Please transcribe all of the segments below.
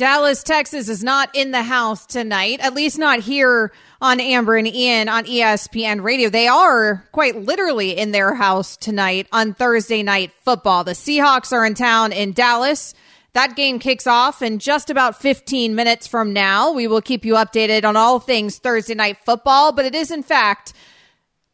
Dallas, Texas is not in the house tonight, at least not here on Amber and Ian on ESPN radio. They are quite literally in their house tonight on Thursday night football. The Seahawks are in town in Dallas. That game kicks off in just about 15 minutes from now. We will keep you updated on all things Thursday night football, but it is in fact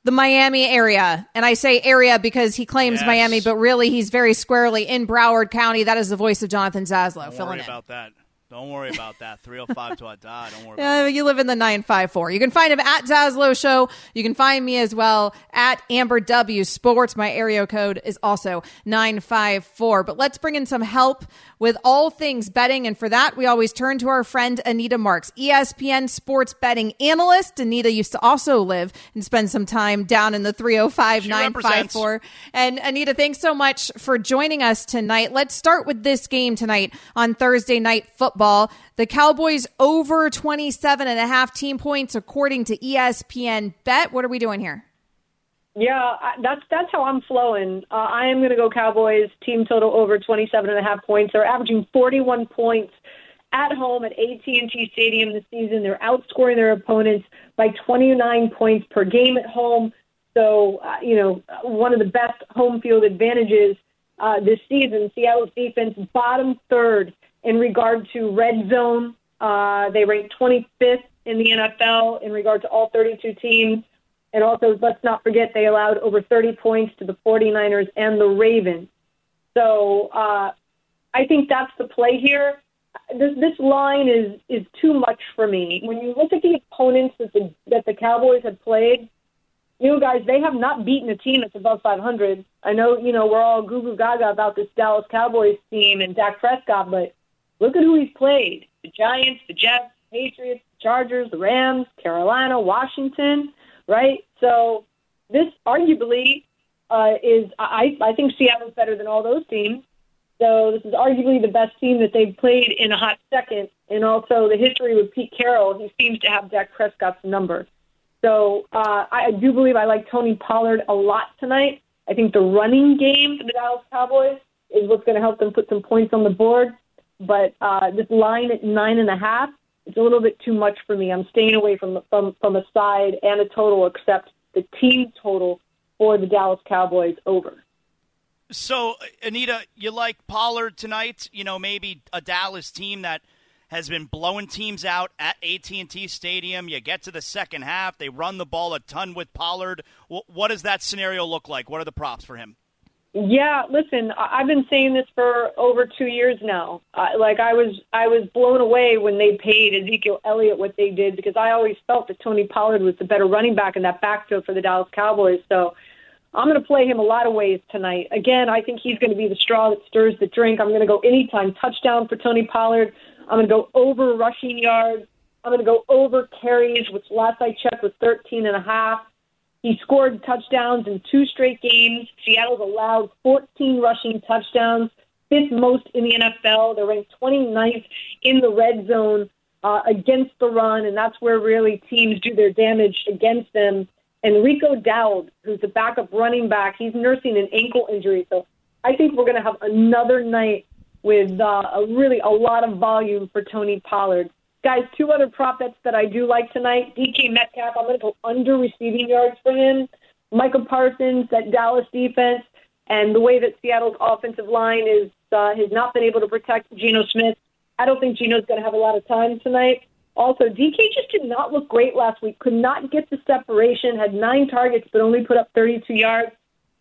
the Miami area. And I say area because he claims Yes. Miami, but really he's very squarely in Broward County. That is the voice of Jonathan Zaslow Don't filling worry in. about that. Don't worry about that. 305 to I die. Don't worry about Uh, you live in the 954. You can find him at Zaslow Show. You can find me as well at Amber W Sports. My area code is also 954. But let's bring in some help with all things betting. And for that, we always turn to our friend Anita Marks, ESPN sports betting analyst. Anita used to also live and spend some time down in the 305 She 954. And Anita, thanks so much for joining us tonight. Let's start with this game tonight on Thursday night football. The Cowboys over 27 and a half team points according to ESPN Bet. What are we doing here? Yeah, that's that's how I'm flowing. Uh, I am going to go Cowboys. Team total over 27 and a half points. They're averaging 41 points at home at AT&T Stadium this season. They're outscoring their opponents by 29 points per game at home. So, uh, you know, one of the best home field advantages uh, this season. Seattle's defense bottom third in regard to red zone. Uh, they rank 25th in the NFL in regard to all 32 teams. And also, let's not forget, they allowed over 30 points to the 49ers and the Ravens. So uh, I think that's the play here. This, this line is, is too much for me. When you look at the opponents that the, that the Cowboys have played, you know, guys, they have not beaten a team that's above 500. I know, you know, we're all goo goo gaga about this Dallas Cowboys team and Dak Prescott, but look at who he's played the Giants, the Jets, Patriots, Chargers, the Rams, Carolina, Washington, right? So this arguably uh, is, I, I think Seattle's better than all those teams. So this is arguably the best team that they've played in a hot second. And also the history with Pete Carroll, he seems to have Dak Prescott's number. So uh, I do believe I like Tony Pollard a lot tonight. I think the running game for the Dallas Cowboys is what's going to help them put some points on the board. But uh, this line at nine and a half, it's a little bit too much for me. I'm staying away from from from a side and a total, except the team total for the Dallas Cowboys over. So, Anita, you like Pollard tonight? You know, maybe a Dallas team that has been blowing teams out at AT&T Stadium. You get to the second half, they run the ball a ton with Pollard. What does that scenario look like? What are the props for him? Yeah, listen, I've been saying this for over two years now. Uh, like I was, I was blown away when they paid Ezekiel Elliott what they did because I always felt that Tony Pollard was the better running back in that backfield for the Dallas Cowboys. So I'm going to play him a lot of ways tonight. Again, I think he's going to be the straw that stirs the drink. I'm going to go anytime touchdown for Tony Pollard. I'm going to go over rushing yards. I'm going to go over carries, which last I checked was 13 and a half. He scored touchdowns in two straight games. Seattle's allowed 14 rushing touchdowns, fifth most in the NFL. They're ranked 29th in the red zone uh, against the run, and that's where really teams do their damage against them. And Rico Dowdle, who's the backup running back, he's nursing an ankle injury. So I think we're going to have another night with uh, a really a lot of volume for Tony Pollard. Guys, two other prop bets that I do like tonight. DK Metcalf, I'm going to go under receiving yards for him. Micah Parsons, that Dallas defense, and the way that Seattle's offensive line is uh, has not been able to protect Geno Smith. I don't think Geno's going to have a lot of time tonight. Also, DK just did not look great last week. Could not get the separation. Had nine targets, but only put up 32 yards.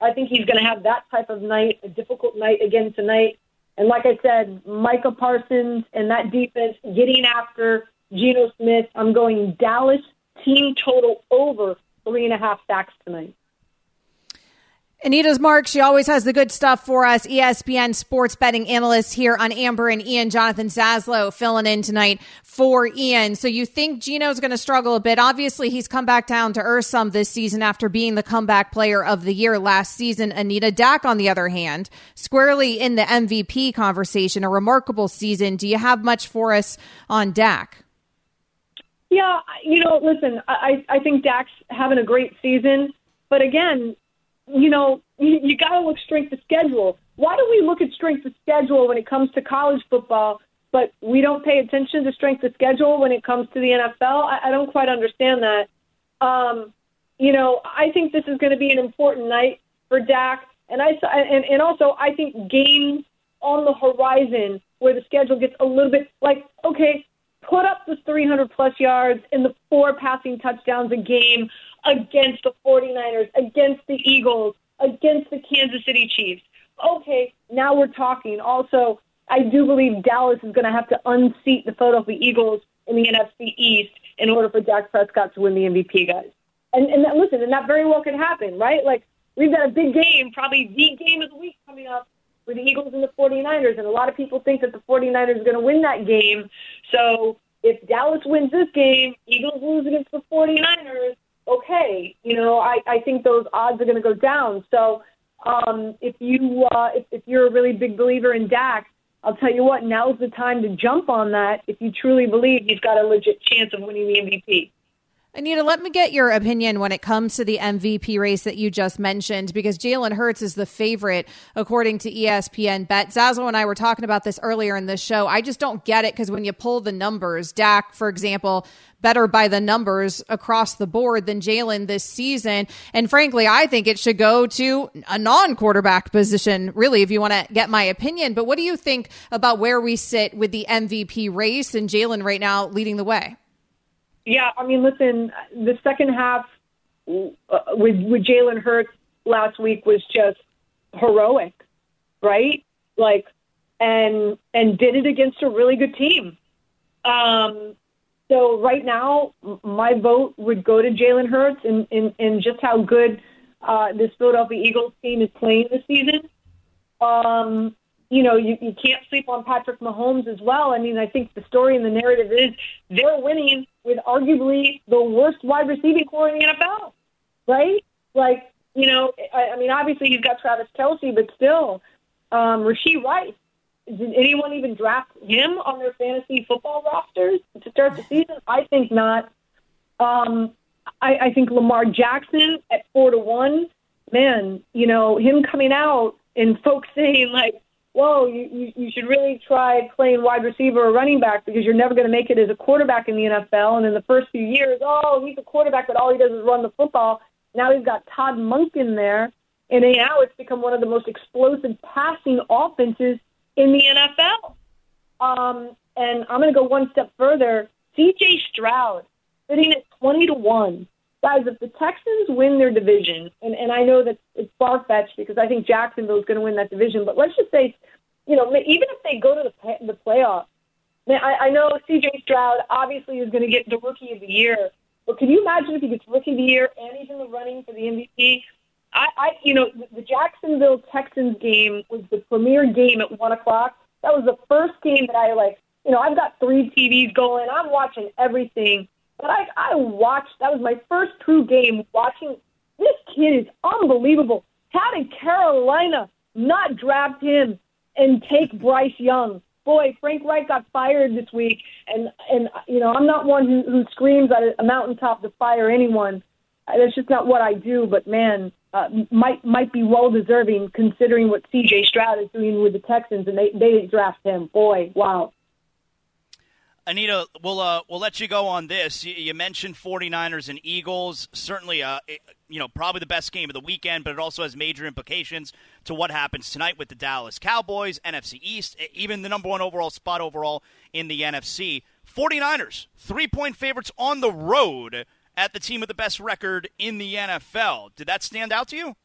I think he's going to have that type of night, a difficult night again tonight. And like I said, Micah Parsons and that defense getting after Geno Smith. I'm going Dallas team total over three and a half sacks tonight. Anita Marks. She always has the good stuff for us. ESPN sports betting analyst here on Amber and Ian. Jonathan Zaslow filling in tonight for Ian. So you think Geno's going to struggle a bit? Obviously, he's come back down to earth some this season after being the comeback player of the year last season. Anita Dak, on the other hand, squarely in the MVP conversation, a remarkable season. Do you have much for us on Dak? Yeah, you know, listen, I, I think Dak's having a great season, but again, you know, you, you got to look strength of schedule. Why do we look at strength of schedule when it comes to college football, but we don't pay attention to strength of schedule when it comes to the NFL. I, I don't quite understand that. Um, you know, I think this is going to be an important night for Dak, and I and, and also I think games on the horizon where the schedule gets a little bit like okay, put up the 300 plus yards and the four passing touchdowns a game against the 49ers, against the Eagles, against the Kansas City Chiefs. Okay, now we're talking. Also, I do believe Dallas is going to have to unseat the Philadelphia Eagles in the NFC East in order for Dak Prescott to win the MVP, guys. And and that, listen, and that very well could happen, right? Like we've got a big game, probably the game of the week coming up with the Eagles and the 49ers, and a lot of people think that the 49ers are going to win that game. So if Dallas wins this game, Eagles lose against the 49ers, okay, you know, I, I think those odds are going to go down. So um, if you uh, if, if you're a really big believer in Dak, I'll tell you what, now's the time to jump on that if you truly believe he's got a legit chance of winning the MVP. Anita, let me get your opinion when it comes to the MVP race that you just mentioned, because Jalen Hurts is the favorite according to ESPN Bet. Zazzle and I were talking about this earlier in the show. I just don't get it because when you pull the numbers, Dak, for example, better by the numbers across the board than Jalen this season. And frankly, I think it should go to a non quarterback position, really, if you want to get my opinion. But what do you think about where we sit with the MVP race and Jalen right now leading the way? Yeah, I mean, listen, the second half uh, with with Jalen Hurts last week was just heroic, right? Like, and and did it against a really good team. Um, so right now, my vote would go to Jalen Hurts and, and, and just how good uh, this Philadelphia Eagles team is playing this season. Um, you know, you, you can't sleep on Patrick Mahomes as well. I mean, I think the story and the narrative is they're winning with arguably the worst wide receiving corps in the NFL, right? Like, you know, I, I mean, obviously he's got Travis Kelce, but still, um, Rashee Rice. Did anyone even draft him on their fantasy football rosters to start the season? I think not. Um, I, I think Lamar Jackson at four to one. Man, you know him coming out and folks saying like, whoa, you, you, you should really try playing wide receiver or running back because you're never going to make it as a quarterback in the NFL. And in the first few years, oh, he's a quarterback, but all he does is run the football. Now he's got Todd Monken there, and now it's become one of the most explosive passing offenses in the NFL. Um, and I'm going to go one step further. C.J. Stroud sitting at 20 to one. Guys, if the Texans win their division, and, and I know that it's far fetched because I think Jacksonville is going to win that division, but let's just say, you know, even if they go to the the playoffs, man, I, I know C.J. Stroud obviously is going to get the Rookie of the Year, but can you imagine if he gets Rookie of the Year and he's in the running for the MVP? I, I, you know, the Jacksonville Texans game was the premier game at one o'clock. That was the first game that I like. You know, I've got three TVs going. I'm watching everything. But I, I watched, that was my first true game watching. This kid is unbelievable. How did Carolina not draft him and take Bryce Young? Boy, Frank Reich got fired this week, and and you know I'm not one who, who screams at a mountaintop to fire anyone. That's just not what I do. But man, uh, might might be well deserving considering what C.J. Stroud is doing with the Texans, and they they didn't draft him. Boy, wow. Anita, we'll uh, we'll let you go on this. You, you mentioned 49ers and Eagles. Certainly, uh, it, you know, probably the best game of the weekend, but it also has major implications to what happens tonight with the Dallas Cowboys, NFC East, even the number one overall spot overall in the NFC. 49ers, three point favorites on the road at the team with the best record in the NFL. Did that stand out to you?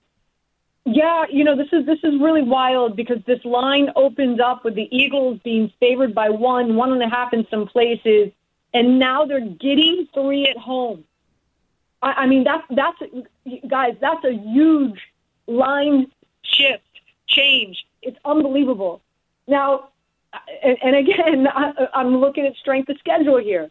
Yeah, you know, this is this is really wild because this line opens up with the Eagles being favored by one, one and a half in some places, and now they're getting three at home. I, I mean, that's that's guys, that's a huge line shift change. It's unbelievable. Now, and, and again, I, I'm looking at strength of schedule here.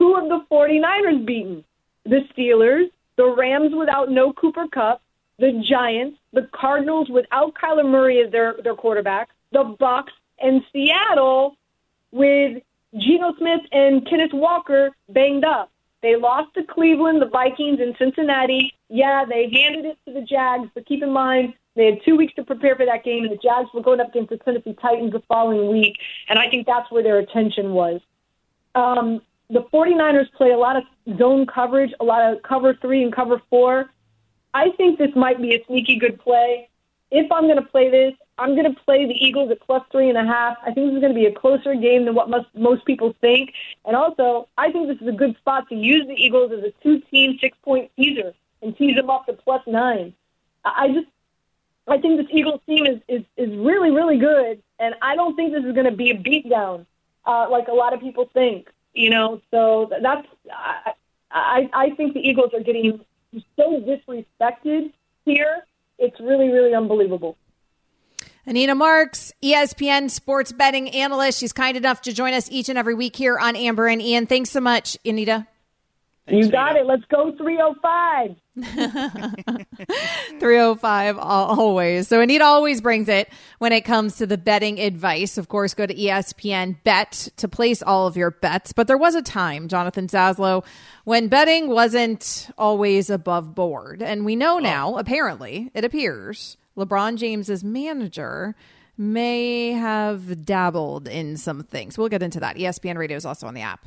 Who have the 49ers beaten? The Steelers, the Rams without no Cooper Kupp, the Giants, the Cardinals without Kyler Murray as their their quarterback, the Bucs, and Seattle with Geno Smith and Kenneth Walker banged up. They lost to Cleveland, the Vikings, and Cincinnati. Yeah, they handed it to the Jags, but keep in mind They had two weeks to prepare for that game, and the Jags were going up against the Tennessee Titans the following week, and I think that's where their attention was. Um, the 49ers play a lot of zone coverage, a lot of cover three and cover four. I think this might be a sneaky good play. If I'm going to play this, I'm going to play the Eagles at plus three and a half. I think this is going to be a closer game than what most, most people think. And also, I think this is a good spot to use the Eagles as a two-team six-point teaser and tease them up to plus nine. I just, I think this Eagles team is is is really really good, and I don't think this is going to be a beatdown uh, like a lot of people think. You know, so that's I, I I think the Eagles are getting so disrespected here. It's really really unbelievable. Anita Marks, ESPN sports betting analyst. She's kind enough to join us each and every week here on Amber and Ian. Thanks so much, Anita. Thanks, you got Anita. it. Let's go 305. 305 always. So Anita always brings it when it comes to the betting advice. Of course, go to ESPN Bet to place all of your bets. But there was a time, Jonathan Zaslow, when betting wasn't always above board. And we know oh. now, apparently, it appears LeBron James's manager may have dabbled in some things. We'll get into that. ESPN Radio is also on the app.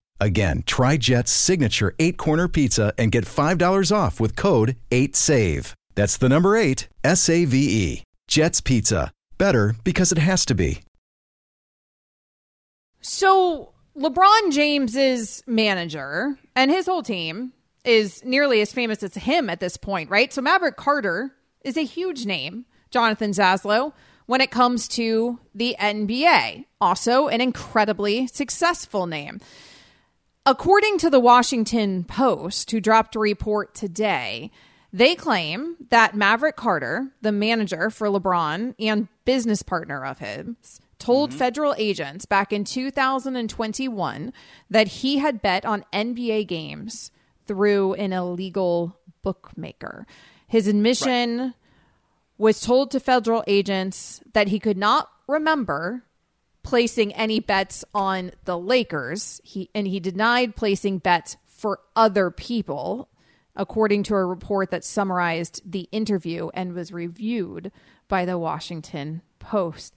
Again, try Jet's signature eight corner pizza and get $5 off with code 8SAVE. That's the number eight, S A V E. Jet's Pizza. Better because it has to be. So, LeBron James's manager and his whole team is nearly as famous as him at this point, right? So, Maverick Carter is a huge name, Jonathan Zaslow, when it comes to the NBA. Also, an incredibly successful name. According to the Washington Post, who dropped a report today, they claim that Maverick Carter, the manager for LeBron and business partner of his, told mm-hmm. federal agents back in 2021 that he had bet on NBA games through an illegal bookmaker. His admission right. was told to federal agents that he could not remember placing any bets on the Lakers. He and he denied placing bets for other people, according to a report that summarized the interview and was reviewed by the Washington Post.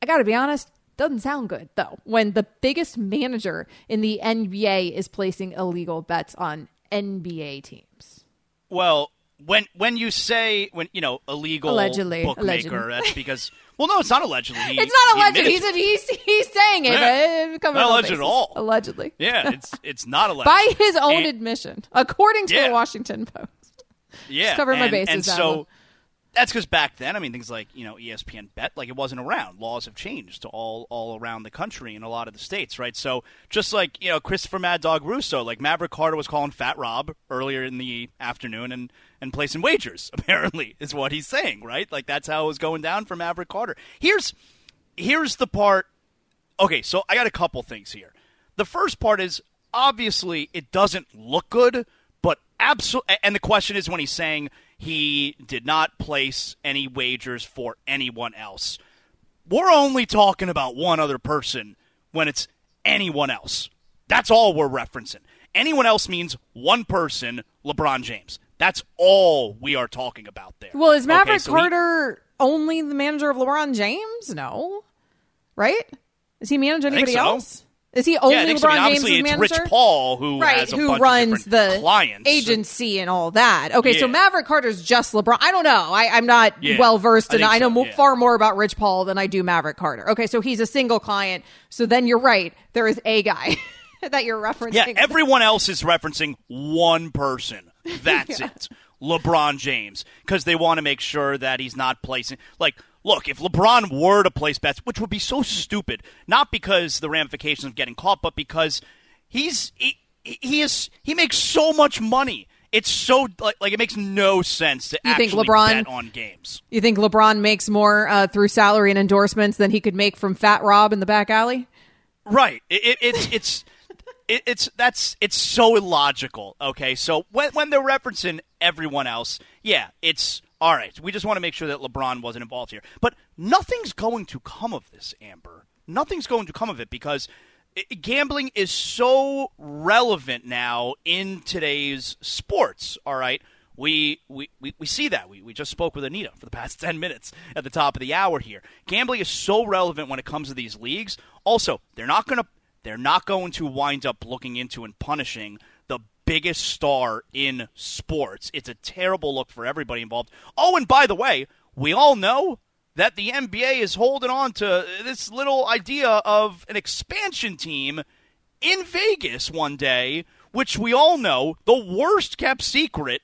I got to be honest, doesn't sound good though. When the biggest manager in the NBA is placing illegal bets on NBA teams. Well, when when you say when you know illegal allegedly bookmaker, allegedly. that's because well, no, it's not allegedly. He, it's not alleged. He he's, he's he's saying it, yeah. but not alleged at all. Allegedly, yeah, it's it's not alleged by his own and, admission, according to yeah. the Washington Post. Yeah, Just cover my bases. And so that's because back then, I mean, things like you know ESPN Bet, like it wasn't around. Laws have changed all all around the country in a lot of the states, right? So just like you know Christopher Mad Dog Russo, like Maverick Carter was calling Fat Rob earlier in the afternoon and and placing wagers. Apparently, is what he's saying, right? Like that's how it was going down for Maverick Carter. Here's here's the part. Okay, so I got a couple things here. The first part is obviously it doesn't look good, but absolutely. And the question is when he's saying he did not place any wagers for anyone else. We're only talking about one other person when it's anyone else. That's all we're referencing. Anyone else means one person, LeBron James. That's all we are talking about there. Well, is Maverick okay, so Carter he, only the manager of LeBron James? No. Right? Is he manage anybody so. else? Is he only yeah, LeBron so. I mean, James' obviously, manager? Rich Paul who right, has a who bunch runs of the clients. agency and all that. Okay, so Yeah. Maverick Carter's just LeBron. I don't know. I, I'm not Yeah, well versed I in. think I know so, far more about Rich Paul than I do Maverick Carter. Okay, so he's a single client. So then you're right. There is a guy that you're referencing. Yeah, everyone else is referencing one person. That's it. LeBron James. Because they want to make sure that he's not placing. Like, look, if LeBron were to place bets, which would be so stupid, not because the ramifications of getting caught, but because he's. He, he is he makes so much money. It's so like, like it makes no sense to You think actually LeBron- bet on games. You think LeBron makes more uh, through salary and endorsements than he could make from Fat Rob in the back alley? Right. It, it, it's it's it, it's that's it's so illogical. Okay, so when when they're referencing everyone else, yeah, it's all right. We just want to make sure that LeBron wasn't involved here, but nothing's going to come of this, Amber. Nothing's going to come of it because gambling is so relevant now in today's sports. All right. We, we, we, we see that. We, we just spoke with Anita for the past 10 minutes at the top of the hour here. Gambling is so relevant when it comes to these leagues. Also, they're not going to they're not going to wind up looking into and punishing the biggest star in sports. It's a terrible look for everybody involved. Oh, and by the way, we all know that the NBA is holding on to this little idea of an expansion team in Vegas one day, which we all know the worst kept secret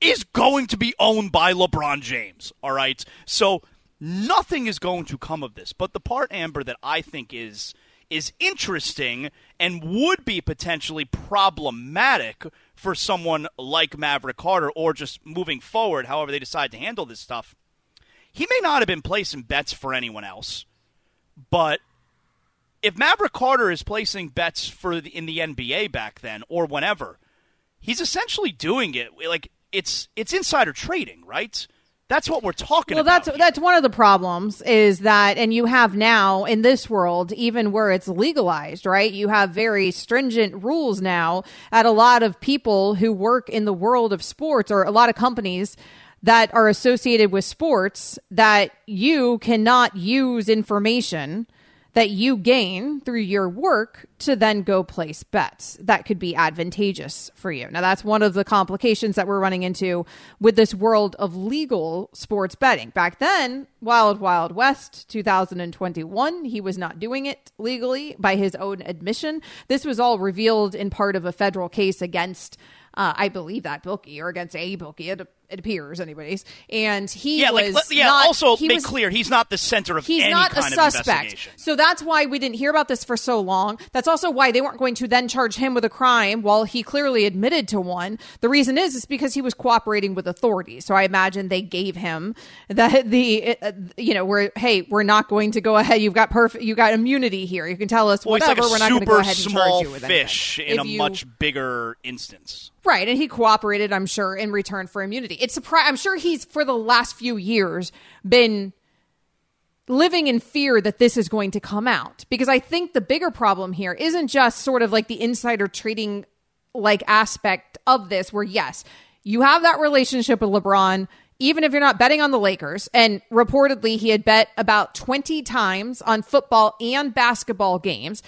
is going to be owned by LeBron James. All right. So nothing is going to come of this. But the part, Amber, that I think is is interesting and would be potentially problematic for someone like Maverick Carter or just moving forward, however they decide to handle this stuff. He may not have been placing bets for anyone else, but if Maverick Carter is placing bets for the, in the NBA back then or whenever, he's essentially doing it like it's it's insider trading, right? That's what we're talking Well, about. Well, that's here. that's one of the problems is that, and you have now in this world, even where it's legalized, right? You have very stringent rules now at a lot of people who work in the world of sports, or a lot of companies that are associated with sports that you cannot use information that you gain through your work to then go place bets that could be advantageous for you. Now, that's one of the complications that we're running into with this world of legal sports betting. Back then, Wild Wild West 2021, he was not doing it legally by his own admission. This was all revealed in part of a federal case against. Uh, I believe that bookie or against a bookie. It, it appears, anyways. And he yeah, was like yeah. not- also, he make was- clear he's not the center of He's any not a kind of suspect. investigation. So that's why we didn't hear about this for so long. That's also why they weren't going to then charge him with a crime while he clearly admitted to one. The reason is is because he was cooperating with authorities. So I imagine they gave him that the uh, you know we're hey we're not going to go ahead. You've got perfect. You got immunity here. You can tell us Well, whatever. like we're not going to go ahead and charge you with fish anything. in If a you- much bigger instance. Right, and he cooperated, I'm sure, in return for immunity. It's surprise. I'm sure he's for the last few years been living in fear that this is going to come out because I think the bigger problem here isn't just sort of like the insider trading like aspect of this where yes, you have that relationship with LeBron even if you're not betting on the Lakers and reportedly he had bet about 20 times on football and basketball games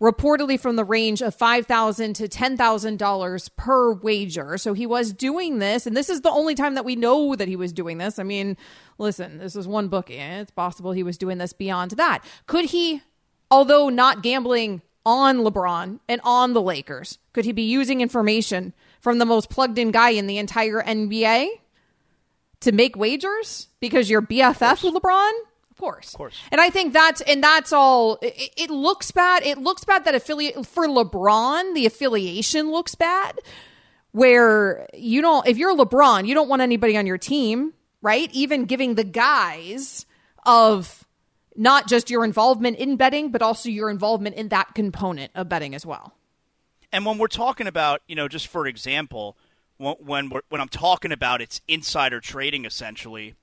reportedly from the range of 5,000 to $10,000 per wager. So he was doing this, and this is the only time that we know that he was doing this. I mean, listen, this is one bookie, and it's possible he was doing this beyond that. Could he, although not gambling on LeBron and on the Lakers, could he be using information from the most plugged in guy in the entire NBA to make wagers because you're BFF with LeBron? Of course. Of course. And I think that's and that's all it, it looks bad. It looks bad that affiliate for LeBron, the affiliation looks bad where you don't if you're LeBron, you don't want anybody on your team, right? Even giving the guys of not just your involvement in betting, but also your involvement in that component of betting as well. And when we're talking about, you know, just for example, when when, we're, when I'm talking about it's insider trading, essentially,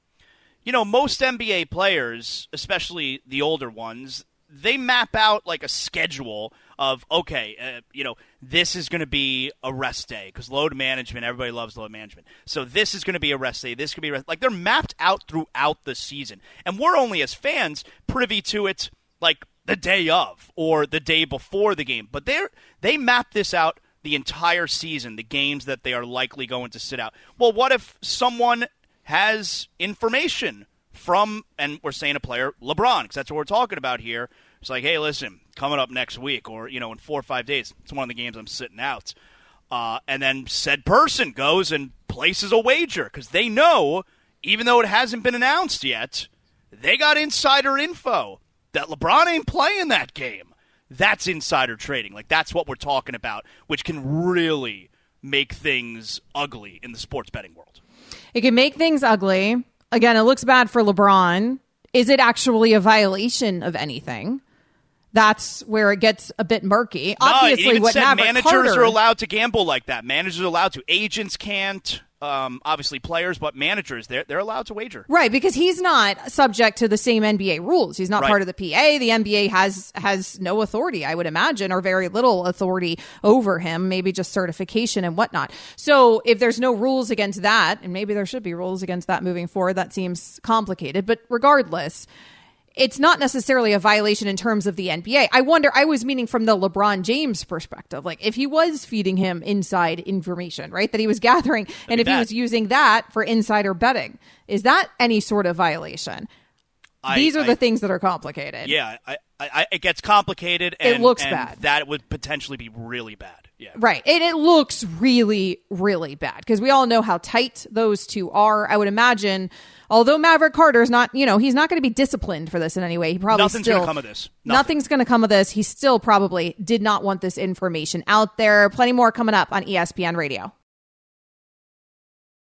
you know, most NBA players, especially the older ones, they map out like a schedule of okay, uh, you know, this is going to be a rest day because load management. Everybody loves load management. So this is going to be a rest day. This could be rest. Like they're mapped out throughout the season, and we're only as fans privy to it like the day of or the day before the game. But they they map this out the entire season, the games that they are likely going to sit out. Well, what if someone has information from, and we're saying a player, LeBron, because that's what we're talking about here. It's like, hey, listen, coming up next week or, you know, in four or five days, it's one of the games I'm sitting out. Uh, and then said person goes and places a wager because they know, even though it hasn't been announced yet, they got insider info that LeBron ain't playing that game. That's insider trading. Like, that's what we're talking about, which can really make things ugly in the sports betting world. It can make things ugly. Again, it looks bad for LeBron. Is it actually a violation of anything? That's where it gets a bit murky. No, Obviously, what said Maverick managers Carter, are allowed to gamble like that. Managers are allowed to. Agents can't. Um, obviously, players, but managers they're they're allowed to wager. Right, because he's not subject to the same NBA rules. He's not Right. part of the PA. The NBA has has no authority, I would imagine, or very little authority over him, maybe just certification and whatnot. So if there's no rules against that, and maybe there should be rules against that moving forward, that seems complicated. But regardless, it's not necessarily a violation in terms of the NBA. I wonder, I was meaning from the LeBron James perspective. Like, if he was feeding him inside information, right, that he was gathering, and if he was using that for insider betting, is that any sort of violation? I- These are I- the things that are complicated. Yeah, I, it gets complicated. And, it looks bad. That would potentially be really bad. Yeah. Right. And it looks really, really bad because we all know how tight those two are. I would imagine, although Maverick Carter is not, you know, he's not going to be disciplined for this in any way. He probably Nothing's gonna come of this. Nothing. Nothing's going to come of this. He still probably did not want this information out there. Plenty more coming up on ESPN Radio.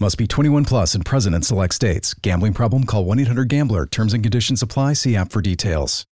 Must be 21 plus and present in select states. Gambling problem? Call 1 800 Gambler. Terms and conditions apply. See app for details.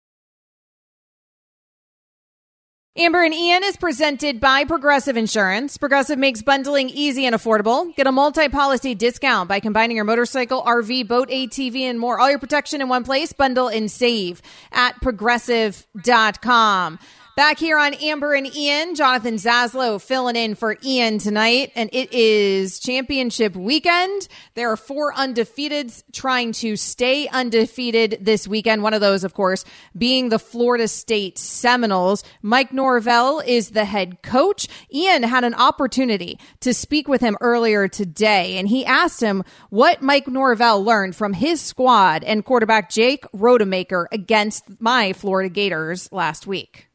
Amber and Ian is presented by Progressive Insurance. Progressive makes bundling easy and affordable. Get a multi-policy discount by combining your motorcycle, RV, boat, ATV, and more. All your protection in one place. Bundle and save at progressive.com. Back here on Amber and Ian, Jonathan Zaslow filling in for Ian tonight, and it is championship weekend. There are four undefeateds trying to stay undefeated this weekend. One of those, of course, being the Florida State Seminoles. Mike Norvell is the head coach. Ian had an opportunity to speak with him earlier today, and he asked him what Mike Norvell learned from his squad and quarterback Tate Rodemaker against my Florida Gators last week.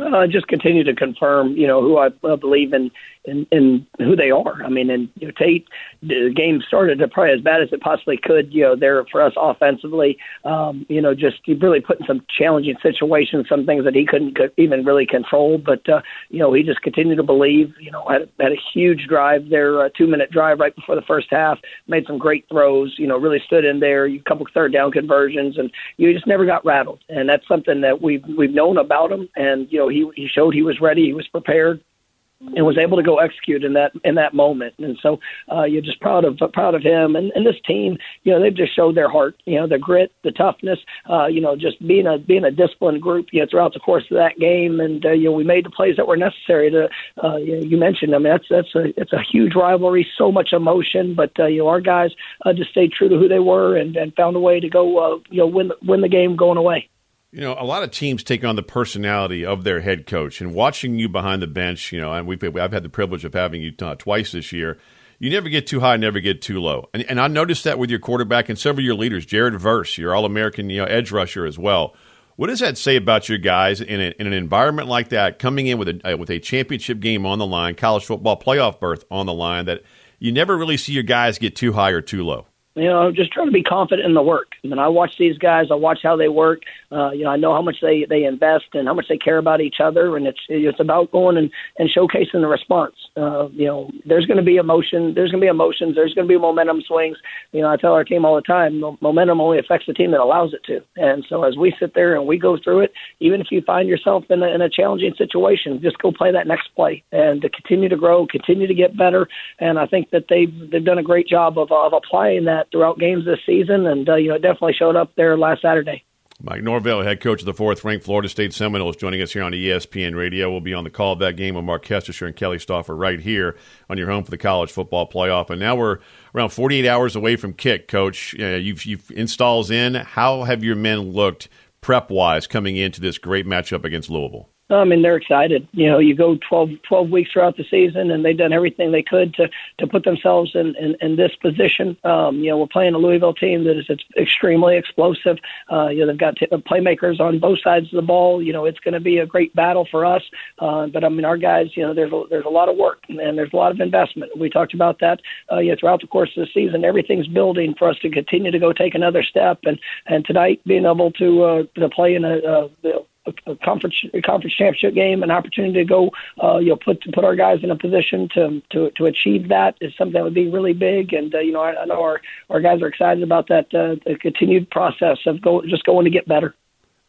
Uh, just continue to confirm, you know, who I uh, believe in, in, in who they are. I mean, and you know, Tate, the game started probably as bad as it possibly could. You know, there for us offensively, um, you know, just really put in some challenging situations, some things that he couldn't could even really control. But uh, you know, he just continued to believe. You know, had had a huge drive there, a two minute drive right before the first half. Made some great throws. You know, really stood in there. A couple third down conversions, and you just never got rattled. And that's something that we've we've known about him. And you know, he he showed he was ready. He was prepared and was able to go execute in that in that moment. And so uh, you're just proud of proud of him and, and this team. You know they've just showed their heart. You know the grit, the toughness. Uh, you know just being a being a disciplined group. You know throughout the course of that game, and uh, you know we made the plays that were necessary to. Uh, you, know, you mentioned. I mean that's that's a it's a huge rivalry, so much emotion. But uh, you know our guys uh, just stayed true to who they were and, and found a way to go. Uh, you know win win the game going away. You know, a lot of teams take on the personality of their head coach, and watching you behind the bench, you know, and we've I've had the privilege of having you uh, twice this year. You never get too high, never get too low, and, and I noticed that with your quarterback and several of your leaders, Jared Verse, your All American, you know, edge rusher as well. What does that say about your guys in, a, in an environment like that, coming in with a uh, with a championship game on the line, college football playoff berth on the line, that you never really see your guys get too high or too low? You know, just trying to be confident in the work. I mean, I watch these guys. I watch how they work. Uh, you know, I know how much they they invest and how much they care about each other, and it's it's about going and and showcasing the response. Uh, you know, there's going to be emotion. There's going to be emotions. There's going to be momentum swings. You know, I tell our team all the time, momentum only affects the team that allows it to. And so as we sit there and we go through it, even if you find yourself in a, in a challenging situation, just go play that next play and to continue to grow, continue to get better. And I think that they've they've done a great job of of applying that throughout games this season, and uh, you know, it definitely showed up there last Saturday. Mike Norvell, head coach of the fourth ranked Florida State Seminoles, joining us here on ESPN Radio. We'll be on the call of that game with Marc Kestecher and Kelly Stouffer right here on your home for the college football playoff. And now we're around 48 hours away from kick, Coach. Uh, you've, you've installs in. How have your men looked prep wise coming into this great matchup against Louisville? I mean, they're excited. You know, you go 12, 12 weeks throughout the season, and they've done everything they could to to put themselves in in, in this position. Um, you know, we're playing a Louisville team that is extremely explosive. Uh, you know, they've got t- playmakers on both sides of the ball. You know, it's going to be a great battle for us. Uh, but I mean, our guys, you know, there's a, there's a lot of work and there's a lot of investment. We talked about that. Uh, you know, throughout the course of the season, everything's building for us to continue to go take another step. And and tonight, being able to uh, to play in a, a a, conference a conference championship game, an opportunity to go, uh, you know, put put our guys in a position to to to achieve that is something that would be really big. And uh, you know, I, I know our our guys are excited about that uh, the continued process of go just going to get better.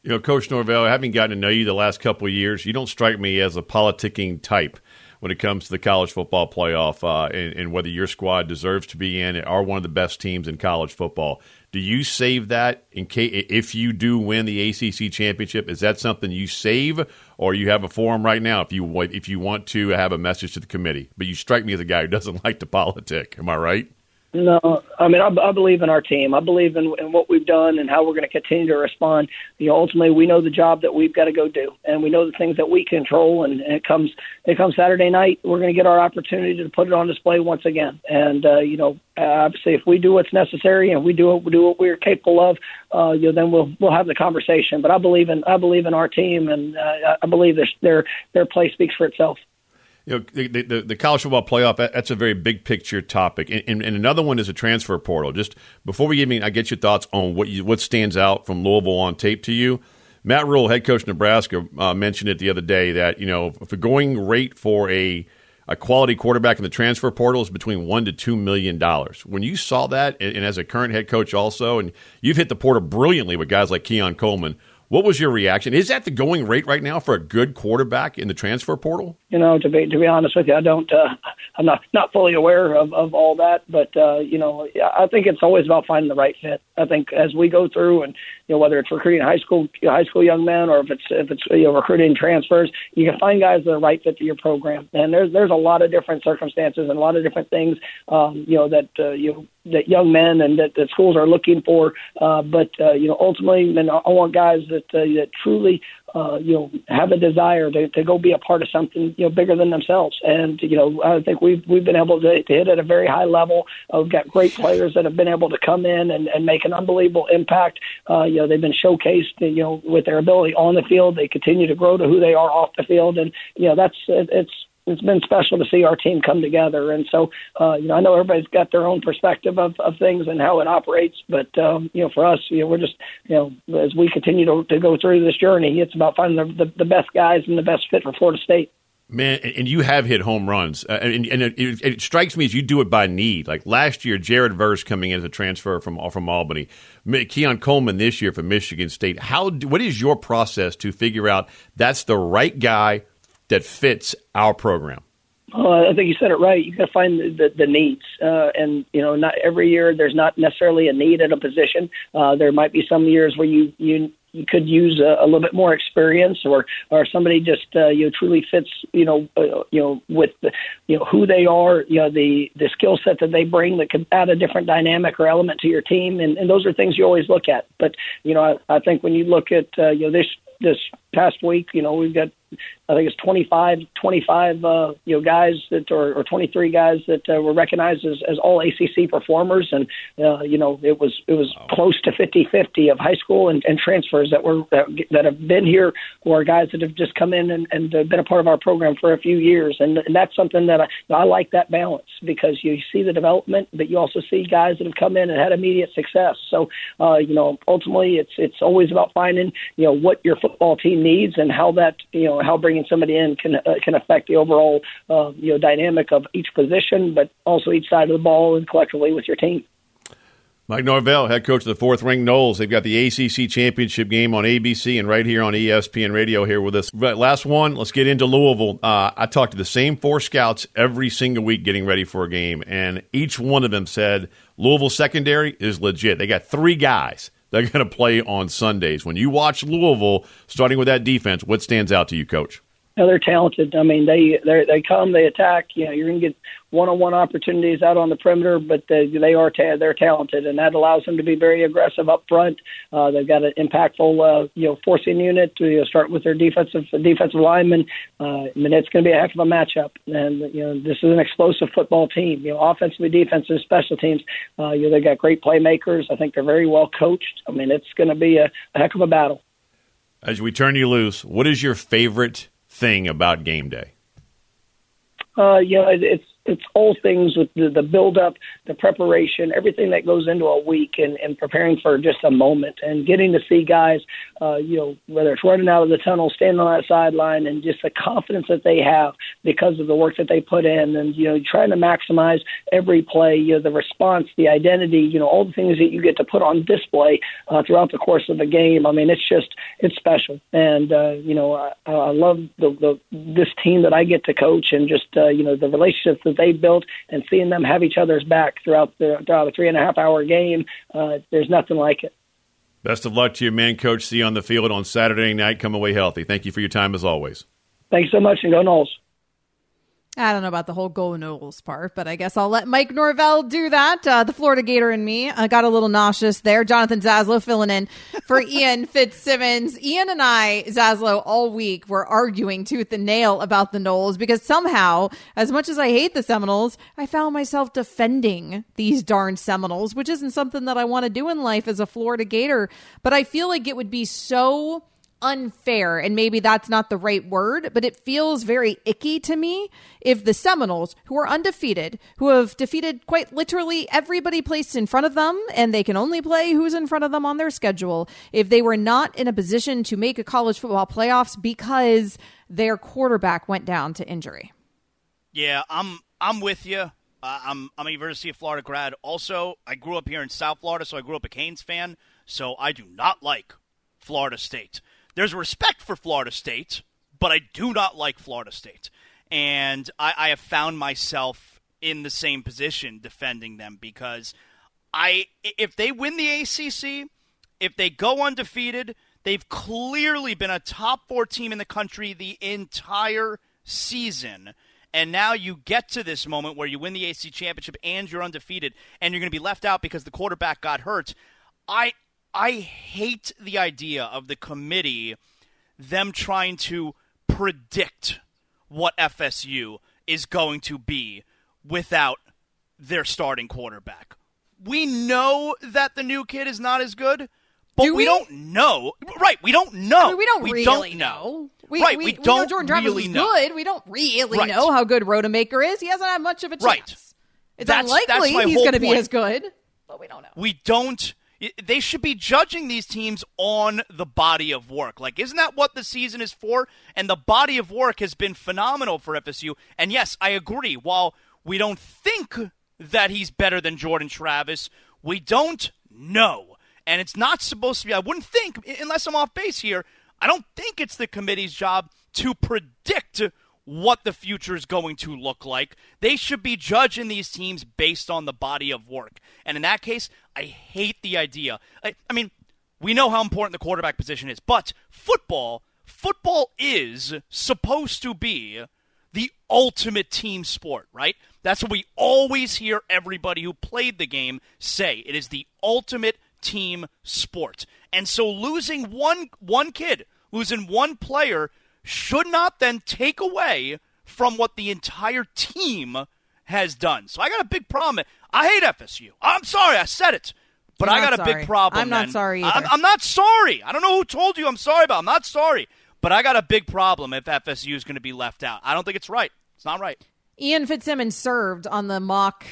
You know, Coach Norvell, having gotten to know you the last couple of years, you don't strike me as a politicking type when it comes to the college football playoff uh, and, and, whether your squad deserves to be in are one of the best teams in college football. Do you save that in case if you do win the ACC championship? Is that something you save, or you have a forum right now if you if you want to have a message to the committee? But you strike me as a guy who doesn't like to politic. Am I right? No, I mean I, I believe in our team. I believe in, in what we've done and how we're going to continue to respond. You know, ultimately we know the job that we've got to go do, and we know the things that we control. And, and it comes it comes Saturday night. We're going to get our opportunity to put it on display once again. And uh, you know, obviously, if we do what's necessary and we do what we do what we're capable of, uh, you know, then we'll we'll have the conversation. But I believe in I believe in our team, and uh, I believe their their their play speaks for itself you know, the, the, the, college football playoff, that's a very big picture topic. And, and, and, another one is a transfer portal. Just before we even I get your thoughts on what you, what stands out from Louisville on tape to you. Matt Rhule, head coach Nebraska, uh, mentioned it the other day that, you know, if the going rate for a, a quality quarterback in the transfer portal is between one to two million dollars. When you saw that, and, and as a current head coach also, and you've hit the portal brilliantly with guys like Keon Coleman, what was your reaction? Is that the going rate right now for a good quarterback in the transfer portal? You know, to be to be honest with you, I don't. Uh, I'm not not fully aware of of all that, but uh, you know, I think it's always about finding the right fit. I think as we go through, and know, whether it's recruiting high school high school young men or if it's if it's you know recruiting transfers, you can find guys that are right fit to your program. And there's there's a lot of different circumstances and a lot of different things, um, you know, that uh, you that young men and that, that schools are looking for. Uh, but uh, you know, ultimately, and I want guys that uh, that truly uh, you know have a desire to, to go be a part of something you know bigger than themselves. And you know, I think we've we've been able to, to hit at a very high level. Uh, we've got great players that have been able to come in and, and make an unbelievable impact. Uh, you know, they've been showcased. You know, with their ability on the field, they continue to grow to who they are off the field, and you know that's it's it's been special to see our team come together. And so, uh, you know, I know everybody's got their own perspective of, of things and how it operates, but um, you know, for us, you know, we're just, you know, as we continue to, to go through this journey, it's about finding the, the, the best guys and the best fit for Florida State. Man, and you have hit home runs, uh, and, and it, it, it, strikes me as you do it by need. Like last year, Jared Verse coming in as a transfer from from Albany, Keon Coleman this year from Michigan State. How? What is your process to figure out that's the right guy that fits our program? Uh, I think you said it right. You got to find the, the, the needs, uh, and you know, not every year there's not necessarily a need at a position. Uh, there might be some years where you you you could use a, a little bit more experience, or or somebody just uh, you know truly fits you know uh, you know with the, you know who they are, you know the the skill set that they bring that could add a different dynamic or element to your team, and, and those are things you always look at. But you know, I, I think when you look at uh, you know this this past week, you know, we've got I think it's 25, 25 uh, you know guys that or, or 23 guys that uh, were recognized as, as all ACC performers, and uh, you know it was it was close to 50-50 of high school and, and transfers that were that, that have been here or guys that have just come in and, and uh, been a part of our program for a few years, and, and that's something that I, I like that balance because you see the development, but you also see guys that have come in and had immediate success. So uh, you know ultimately it's it's always about finding you know what your football team needs and how that you know how bringing somebody in can uh, can affect the overall uh, you know dynamic of each position, but also each side of the ball and collectively with your team. Mike Norvell, head coach of the fourth ring Noles. They've got the ACC championship game on ABC and right here on ESPN Radio here with us. But last one, let's get into Louisville. Uh, I talked to the same four scouts every single week getting ready for a game, and each one of them said Louisville secondary is legit. They got three guys they're going to play on Sundays. When you watch Louisville, starting with that defense, what stands out to you, Coach? No, they're talented. I mean, they they come, they attack. You know, you're going to get one-on-one opportunities out on the perimeter, but they, they are ta- they're talented, and that allows them to be very aggressive up front. Uh, they've got an impactful, uh, you know, forcing unit to you know, start with their defensive defensive linemen. Uh, I mean, it's going to be a heck of a matchup, and you know, this is an explosive football team. You know, offensively, defensive, special teams. Uh, you know, they got great playmakers. I think they're very well coached. I mean, it's going to be a, a heck of a battle. As we turn you loose, what is your favorite thing about game day? Uh, you know, it, it's it's all things with the, the build up, the preparation, everything that goes into a week and, and preparing for just a moment and getting to see guys, uh, you know, whether it's running out of the tunnel, standing on that sideline and just the confidence that they have because of the work that they put in and, you know, trying to maximize every play, you know, the response, the identity, you know, all the things that you get to put on display uh, throughout the course of the game. I mean, it's just, it's special. And, uh, you know, I, I love the, the, this team that I get to coach and just, uh, you know, the relationships that they built and seeing them have each other's back throughout the throughout a three and a half hour game, uh, there's nothing like it. Best of luck to you, man, Coach. See you on the field on Saturday night. Come away healthy. Thank you for your time as always. Thanks so much, and go Noles. I don't know about the whole go Noles part, but I guess I'll let Mike Norvell do that. Uh, the Florida Gator and me uh, got a little nauseous there. Jonathan Zaslow filling in for Ian Fitzsimmons. Ian and I, Zaslow, all week were arguing tooth and nail about the Noles because somehow, as much as I hate the Seminoles, I found myself defending these darn Seminoles, which isn't something that I want to do in life as a Florida Gator. But I feel like it would be so unfair, and maybe that's not the right word, but it feels very icky to me if the Seminoles, who are undefeated, who have defeated quite literally everybody placed in front of them, and they can only play who's in front of them on their schedule, if they were not in a position to make a college football playoffs because their quarterback went down to injury. Yeah, I'm I'm with you. Uh, I'm I'm a University of Florida grad. Also, I grew up here in South Florida, so I grew up a Canes fan. So I do not like Florida State there's respect for Florida State, but I do not like Florida State. And I, I have found myself in the same position defending them because I if they win the ACC, if they go undefeated, they've clearly been a top 4 team in the country the entire season. And now you get to this moment where you win the ACC championship and you're undefeated and you're going to be left out because the quarterback got hurt. I I hate the idea of the committee them trying to predict what FSU is going to be without their starting quarterback. We know that the new kid is not as good, but Do we? we? don't know. Right, we don't know. I mean, we don't we really don't know. We, right, we, we, don't know Jordan Travis really is know. We don't really Right. know how good Rodemaker is. He hasn't had much of a chance. Right. It's That's- unlikely that's he's going to be as good, but we don't know. we don't they should be judging these teams on the body of work. Like, isn't that what the season is for? And the body of work has been phenomenal for FSU. And yes, I agree. While we don't think that he's better than Jordan Travis, we don't know. And it's not supposed to be, I wouldn't think, unless I'm off base here, I don't think it's the committee's job to predict what the future is going to look like. They should be judging these teams based on the body of work. And in that case, I hate the idea. I, I mean, we know how important the quarterback position is, but football, football is supposed to be the ultimate team sport, right? That's what we always hear everybody who played the game say. It is the ultimate team sport. And so losing one one kid, losing one player should not then take away from what the entire team has done. So I got a big problem. I hate FSU. I'm sorry, I said it. But You're I got a sorry. big problem. I'm not then. sorry I'm, either. I'm not sorry. I don't know who told you I'm sorry about. I'm not sorry. But I got a big problem if FSU is going to be left out. I don't think it's right. It's not right. Ian Fitzsimmons served on the mock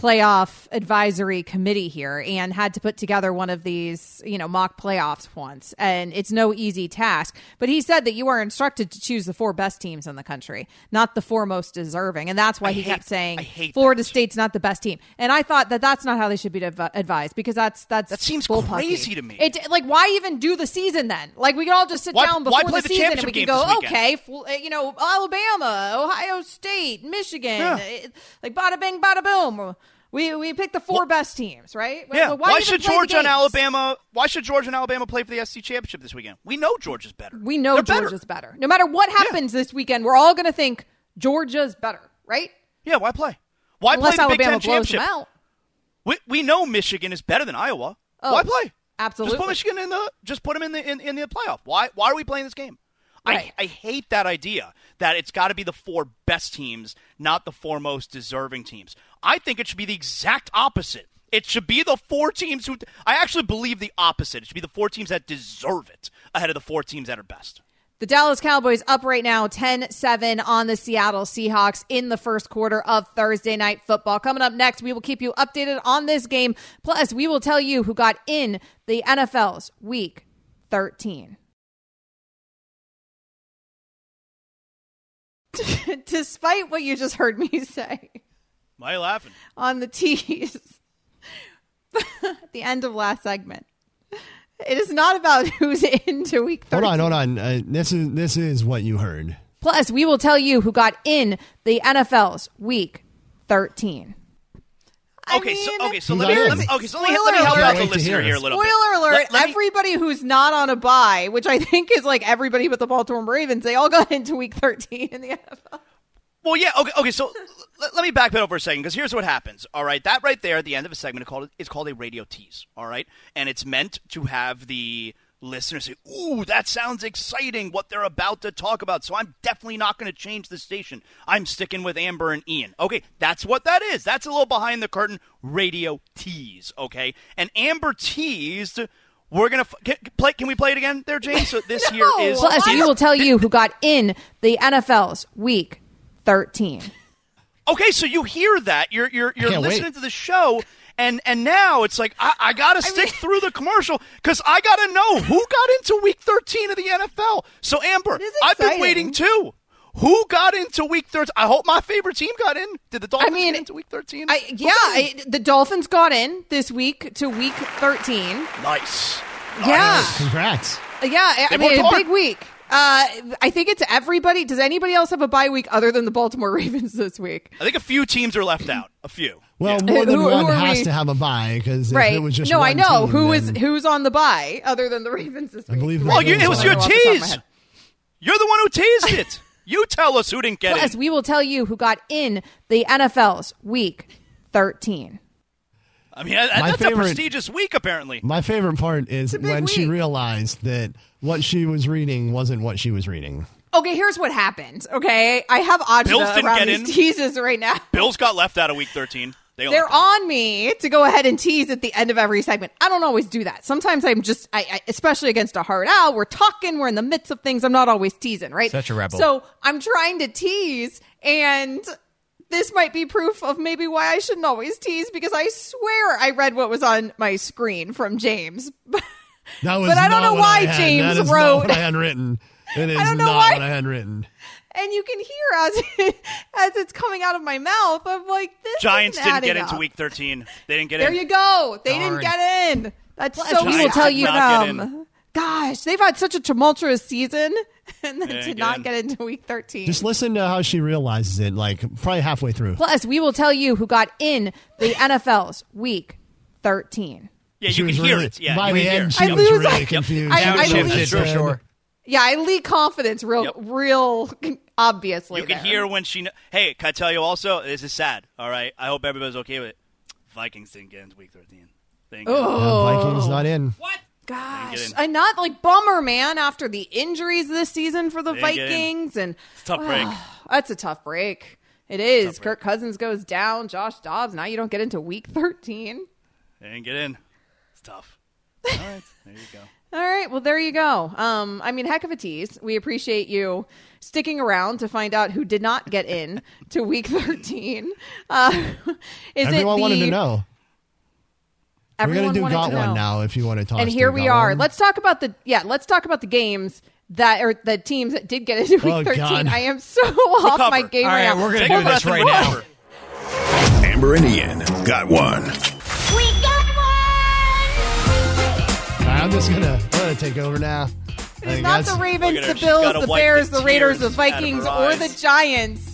playoff advisory committee here and had to put together one of these, you know, mock playoffs once. And it's no easy task. But he said that you are instructed to choose the four best teams in the country, not the four most deserving. And that's why I he hate- kept saying Florida that. State's not the best team. And I thought that that's not how they should be advised because that's that's That seems bullpucky. crazy to me. It like why even do the season then? Like we could all just sit Why- down before the, the season and we can go, okay, uh, you know, Alabama, Ohio State, Michigan, Yeah. uh, like bada bing, bada boom. We we picked the four best teams, right? Yeah. Well, Why, even should Georgia and? Alabama? Why should Georgia and Alabama play for the SEC championship this weekend? We know Georgia's better. We know They're better. Georgia's better. No matter what happens this weekend, we're all going to think Georgia's better, right? Yeah. Why play? Why Unless play the Big Alabama Ten blows them championship? out. We we know Michigan is better than Iowa. Oh, why play? absolutely. Just put Michigan in the. Just put them in the in, in the playoff. Why why are we playing this game? Right. I I hate that idea that it's got to be the four best teams, not the four most deserving teams. I think it should be the exact opposite. It should be the four teams who. I actually believe the opposite. It should be the four teams that deserve it ahead of the four teams that are best. The Dallas Cowboys up right now 10-7 on the Seattle Seahawks in the first quarter of Thursday night football. Coming up next, we will keep you updated on this game. Plus, we will tell you who got in the NFL's week 13. Despite what you just heard me say Why are you laughing? on the tease at the end of last segment. It is not about who's into week 13. Hold on, hold on. Uh, this is this is what you heard. Plus, we will tell you who got in the NFL's Week 13. I Okay, so okay, so let me, let me okay, so let me, let me help alert. out the listener hear here a this. little bit. Spoiler alert! Let- let me- everybody who's not on a bye, which I think is like everybody but the Baltimore Ravens, they all got into Week 13 in the NFL. Well, yeah, okay, okay. So let, let me back that over a second because here's what happens. All right, that right there at the end of a segment is called it's called a radio tease. All right, and it's meant to have the listener say, "Ooh, that sounds exciting! What they're about to talk about." So I'm definitely not going to change the station. I'm sticking with Amber and Ian. Okay, that's what that is. That's a little behind the curtain radio tease. Okay, and Amber teased. We're gonna f- can, play. Can we play it again, there, James? So this here No. is Plus, we will tell you who got in the NFL's Week 13. Okay, so you hear that you're you're you're listening wait. to the show, and and now it's like I, I got to stick through the commercial because I got to know who got into Week 13 of the NFL. So Amber, I've been waiting too. Who got into Week 13? I hope my favorite team got in. Did the Dolphins mean, get into Week 13? I, yeah, I, the Dolphins got in this week to Week 13. nice. Yeah. Congrats. Yeah, I, I mean, a hard. big week. Uh, I think it's everybody. Does anybody else have a bye week other than the Baltimore Ravens this week? I think a few teams are left out. A few. Well, Yeah. more than Who- who one are has we? to have a bye because right. it was just no, one I know team, who is then- who's on the bye other than the Ravens this I week. believe Well, you, it was your Off the top of my tease. You're the one who teased it. you tell us who didn't get Plus, in. we will tell you who got in the NFL's Week 13. I mean, that- My that's a favorite- prestigious week, apparently. My favorite part is a big when she realized that what she was reading wasn't what she was reading. Okay, here's what happened. Okay, I have Bills didn't around get these in. teases right now. Bills got left out of Week 13. They They're left on me to go ahead and tease at the end of every segment. I don't always do that. Sometimes I'm just, I, I especially against a hard out. We're talking. We're in the midst of things. I'm not always teasing, right? Such a rebel. So I'm trying to tease, and this might be proof of maybe why I shouldn't always tease because I swear I read what was on my screen from James. That was But I don't know why I. James that is wrote- Not what I had written. It is don't know not why- what I had written. and you can hear as as it's coming out of my mouth. I'm like, this Giants isn't didn't get adding into. Week 13. They didn't get There in. There you go. They Darn. didn't get in. That's so we will tell did you not get them. Gosh, they've had such a tumultuous season and then Yeah, did get not get into week 13. Just listen to how she realizes it, like probably halfway through. Plus, we will tell you who got in the NFL's week 13. Yeah, She you was can hear it. Yeah, by you the can hear end, it. she I was lose- really Yep. confused. I- I She lose- was for dead. sure. Yeah, I leak confidence real, Yep. real obviously. You can there. hear when she. kn- Hey, can I tell you also? This is sad. All right. I hope everybody's okay with it. Vikings didn't get into Week 13. They didn't. Oh. Yeah, Vikings not in. What? Gosh, in. I not like bummer, man. After the injuries this season for the They didn't in. Vikings, and It's a tough break. that's a tough break. It is. Kirk Cousins goes down. Josh Dobbs. Now you don't get into Week 13. They didn't get in. It's tough. All right, there you go. All right. Well, there you go. Um, I mean, heck of a tease. We appreciate you sticking around to find out who did not get in to Week 13. Uh, is Everyone it the, wanted to know. We're gonna do got to one now if you want to talk. and here we are. Let's talk about the yeah. Let's talk about the games that or the teams that did get into Week Oh, 13. God. I am so off my game All right right, now. we're gonna Take a do this right now. Amber and Ian got one. We got one! I'm just gonna, I'm gonna take over now. It's not the Ravens, Look at her. the Bills, the Bears, the the Raiders, the tears out of her Vikings, or the Giants.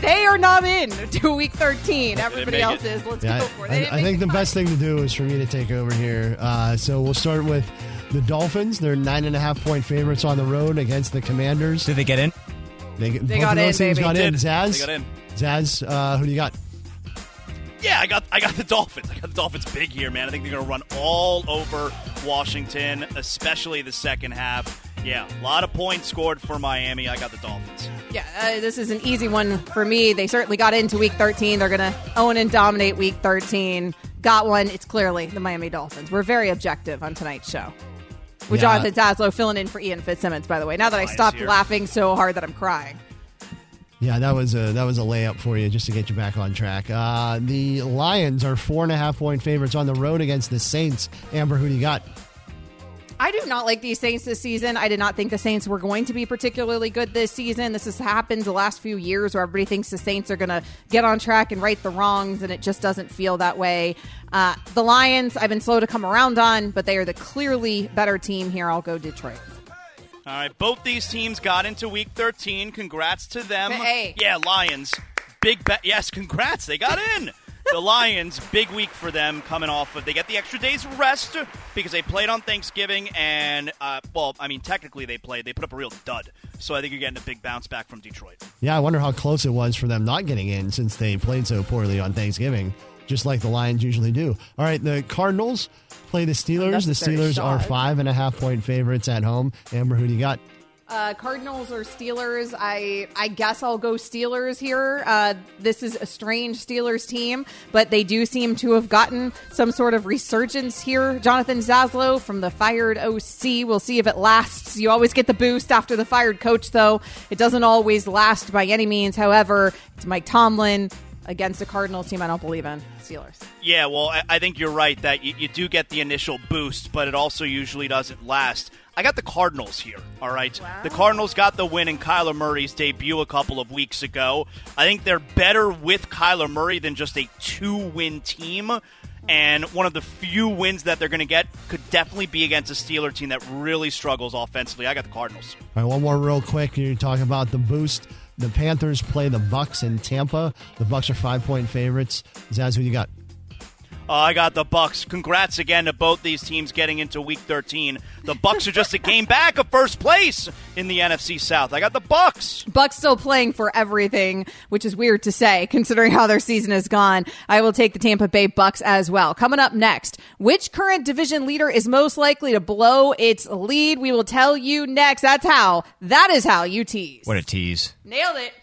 They are not in to Week 13. Everybody else it. is. Let's Yeah, go for it. I, I didn't think the make best thing to do is for me to take over here. Uh, so we'll start with the Dolphins. They're nine and a half point favorites on the road against the Commanders. Did they get in? They, both got of those in, teams baby. got in. Zaz, They got in. Zaz, uh, who do you got? Yeah, I got I got the Dolphins. I got the Dolphins big here, man. I think they're going to run all over Washington, especially the second half. Yeah, a lot of points scored for Miami. I got the Dolphins. Yeah, uh, this is an easy one for me. They certainly got into Week 13. They're going to own and dominate Week 13. Got one. It's clearly the Miami Dolphins. We're very objective on tonight's show. With Yeah. Jonathan Zaslow filling in for Ian Fitzsimmons, by the way. Now that I stopped here. laughing so hard that I'm crying. Yeah, that was a that was a layup for you just to get you back on track. Uh, the Lions are four and a half point favorites on the road against the Saints. Amber, who do you got? I do not like these Saints this season. I did not think the Saints were going to be particularly good this season. This has happened the last few years where everybody thinks the Saints are going to get on track and right the wrongs, and it just doesn't feel that way. Uh, the Lions, I've been slow to come around on, but they are the clearly better team here. I'll go Detroit. All right, both these teams got into Week 13. Congrats to them. Hey. Yeah, Lions, big bet. Yes, congrats. They got in. The Lions, big week for them coming off of. They get the extra day's rest because they played on Thanksgiving, and uh, well, I mean, technically they played. They put up a real dud. So I think you're getting a big bounce back from Detroit. Yeah, I wonder how close it was for them not getting in since they played so poorly on Thanksgiving, just like the Lions usually do. All right, the Cardinals play the Steelers. The Unnecessary Steelers are five and a half point favorites at home. Amber, who do you got? Uh, Cardinals or Steelers? I I guess I'll go Steelers here. Uh, this is a strange Steelers team, but they do seem to have gotten some sort of resurgence here. Jonathan Zaslow from the fired OC. We'll see if it lasts. You always get the boost after the fired coach, though. It doesn't always last by any means. However, it's Mike Tomlin against a Cardinals team I don't believe in. Steelers. Yeah, well, I, I think you're right that you, you do get the initial boost, but it also usually doesn't last. I got the Cardinals here, all right? The Cardinals got the win in Kyler Murray's debut a couple of weeks ago. I think they're better with Kyler Murray than just a two win team. And one of the few wins that they're going to get could definitely be against a Steeler team that really struggles offensively. I got the Cardinals. All right, one more real quick. You're talking about the boost. The Panthers play the Bucs in Tampa. The Bucs are five point favorites. Zaz, who you got? Uh, I got the Bucs. Congrats again to both these teams getting into Week 13. The Bucs are just a game back of first place in the NFC South. I got the Bucs. Bucs still playing for everything, which is weird to say considering how their season has gone. I will take the Tampa Bay Bucs as well. Coming up next, which current division leader is most likely to blow its lead? We will tell you next. That's how. That is how you tease. What a tease. Nailed it.